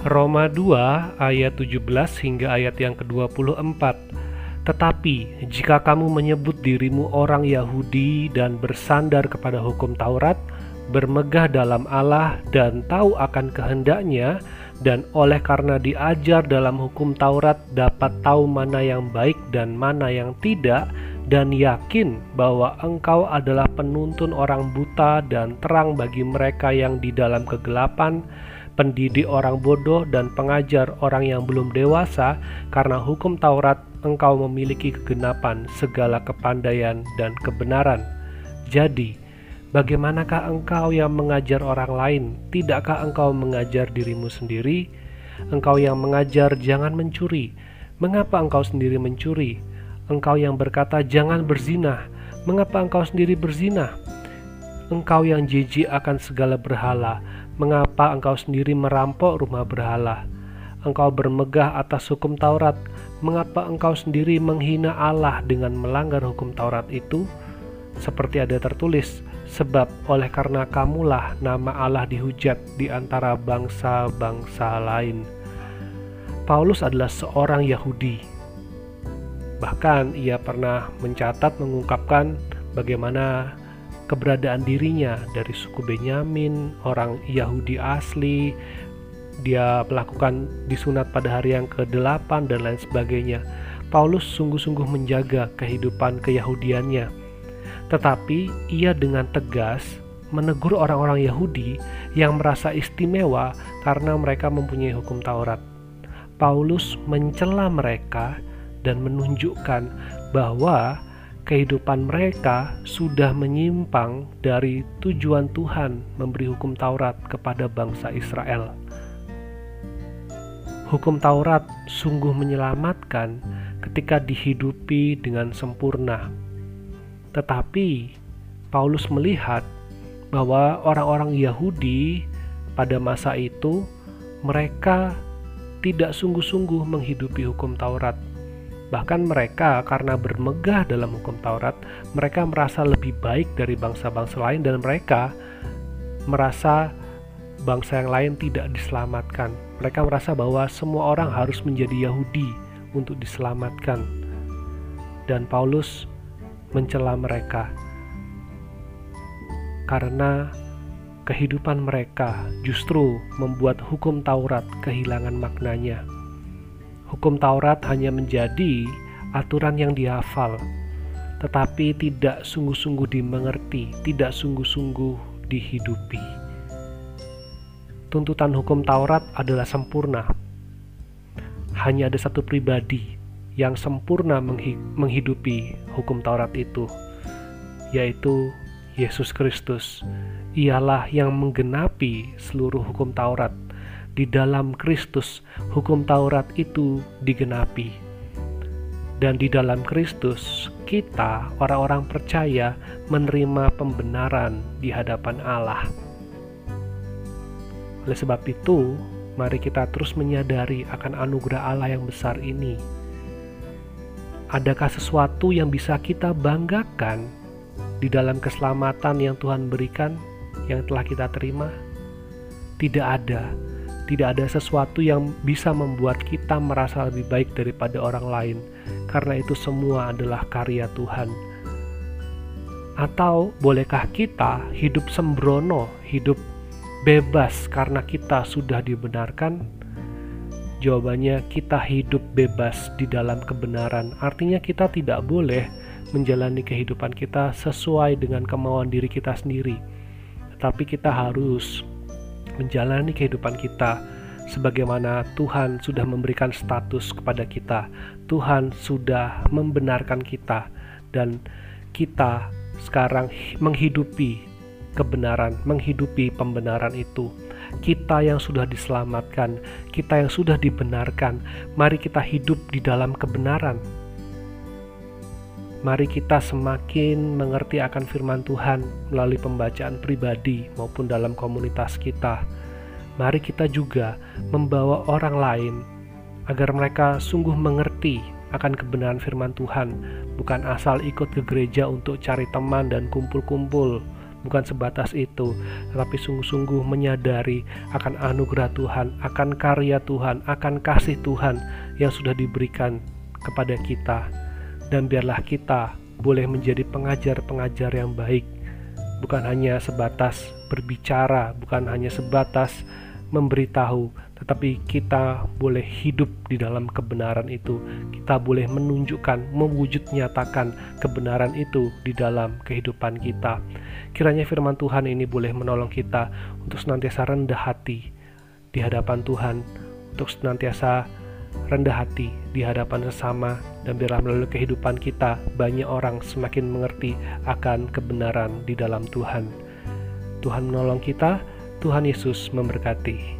Roma 2 ayat 17 hingga ayat yang ke-24. Tetapi jika kamu menyebut dirimu orang Yahudi dan bersandar kepada hukum Taurat, bermegah dalam Allah dan tahu akan kehendaknya, dan oleh karena diajar dalam hukum Taurat dapat tahu mana yang baik dan mana yang tidak, dan yakin bahwa engkau adalah penuntun orang buta dan terang bagi mereka yang di dalam kegelapan, pendidik orang bodoh dan pengajar orang yang belum dewasa, karena hukum Taurat engkau memiliki kegenapan segala kepandaian dan kebenaran. Jadi, bagaimanakah engkau yang mengajar orang lain? Tidakkah engkau mengajar dirimu sendiri? Engkau yang mengajar jangan mencuri. Mengapa engkau sendiri mencuri? Engkau yang berkata jangan berzina. Mengapa engkau sendiri berzina? Engkau yang jijik akan segala berhala Mengapa engkau sendiri merampok rumah berhala? Engkau bermegah atas hukum Taurat. Mengapa engkau sendiri menghina Allah dengan melanggar hukum Taurat itu? Seperti ada tertulis, sebab oleh karena kamulah nama Allah dihujat di antara bangsa-bangsa lain. Paulus adalah seorang Yahudi. Bahkan ia pernah mencatat mengungkapkan bagaimana keberadaan dirinya dari suku Benyamin, orang Yahudi asli, dia melakukan disunat pada hari yang ke-8 dan lain sebagainya. Paulus sungguh-sungguh menjaga kehidupan keyahudiannya. Tetapi ia dengan tegas menegur orang-orang Yahudi yang merasa istimewa karena mereka mempunyai hukum Taurat. Paulus mencela mereka dan menunjukkan bahwa kehidupan mereka sudah menyimpang dari tujuan Tuhan memberi hukum Taurat kepada bangsa Israel. Hukum Taurat sungguh menyelamatkan ketika dihidupi dengan sempurna. Tetapi Paulus melihat bahwa orang-orang Yahudi pada masa itu mereka tidak sungguh-sungguh menghidupi hukum Taurat Bahkan mereka karena bermegah dalam hukum Taurat, mereka merasa lebih baik dari bangsa-bangsa lain dan mereka merasa bangsa yang lain tidak diselamatkan. Mereka merasa bahwa semua orang harus menjadi Yahudi untuk diselamatkan. Dan Paulus mencela mereka karena kehidupan mereka justru membuat hukum Taurat kehilangan maknanya. Hukum Taurat hanya menjadi aturan yang dihafal, tetapi tidak sungguh-sungguh dimengerti, tidak sungguh-sungguh dihidupi. Tuntutan hukum Taurat adalah sempurna. Hanya ada satu pribadi yang sempurna menghidupi hukum Taurat itu, yaitu Yesus Kristus. Ialah yang menggenapi seluruh hukum Taurat di dalam Kristus hukum Taurat itu digenapi. Dan di dalam Kristus kita orang-orang percaya menerima pembenaran di hadapan Allah. Oleh sebab itu, mari kita terus menyadari akan anugerah Allah yang besar ini. Adakah sesuatu yang bisa kita banggakan di dalam keselamatan yang Tuhan berikan, yang telah kita terima? Tidak ada tidak ada sesuatu yang bisa membuat kita merasa lebih baik daripada orang lain, karena itu semua adalah karya Tuhan. Atau bolehkah kita hidup sembrono, hidup bebas karena kita sudah dibenarkan? Jawabannya, kita hidup bebas di dalam kebenaran. Artinya, kita tidak boleh menjalani kehidupan kita sesuai dengan kemauan diri kita sendiri, tetapi kita harus menjalani kehidupan kita sebagaimana Tuhan sudah memberikan status kepada kita. Tuhan sudah membenarkan kita dan kita sekarang menghidupi kebenaran, menghidupi pembenaran itu. Kita yang sudah diselamatkan, kita yang sudah dibenarkan, mari kita hidup di dalam kebenaran. Mari kita semakin mengerti akan firman Tuhan melalui pembacaan pribadi maupun dalam komunitas kita. Mari kita juga membawa orang lain agar mereka sungguh mengerti akan kebenaran firman Tuhan, bukan asal ikut ke gereja untuk cari teman dan kumpul-kumpul bukan sebatas itu, tetapi sungguh-sungguh menyadari akan anugerah Tuhan, akan karya Tuhan, akan kasih Tuhan yang sudah diberikan kepada kita. Dan biarlah kita boleh menjadi pengajar-pengajar yang baik, bukan hanya sebatas berbicara, bukan hanya sebatas memberitahu, tetapi kita boleh hidup di dalam kebenaran itu. Kita boleh menunjukkan, mewujud nyatakan kebenaran itu di dalam kehidupan kita. Kiranya firman Tuhan ini boleh menolong kita untuk senantiasa rendah hati di hadapan Tuhan, untuk senantiasa rendah hati di hadapan sesama dan biarlah melalui kehidupan kita banyak orang semakin mengerti akan kebenaran di dalam Tuhan. Tuhan menolong kita, Tuhan Yesus memberkati.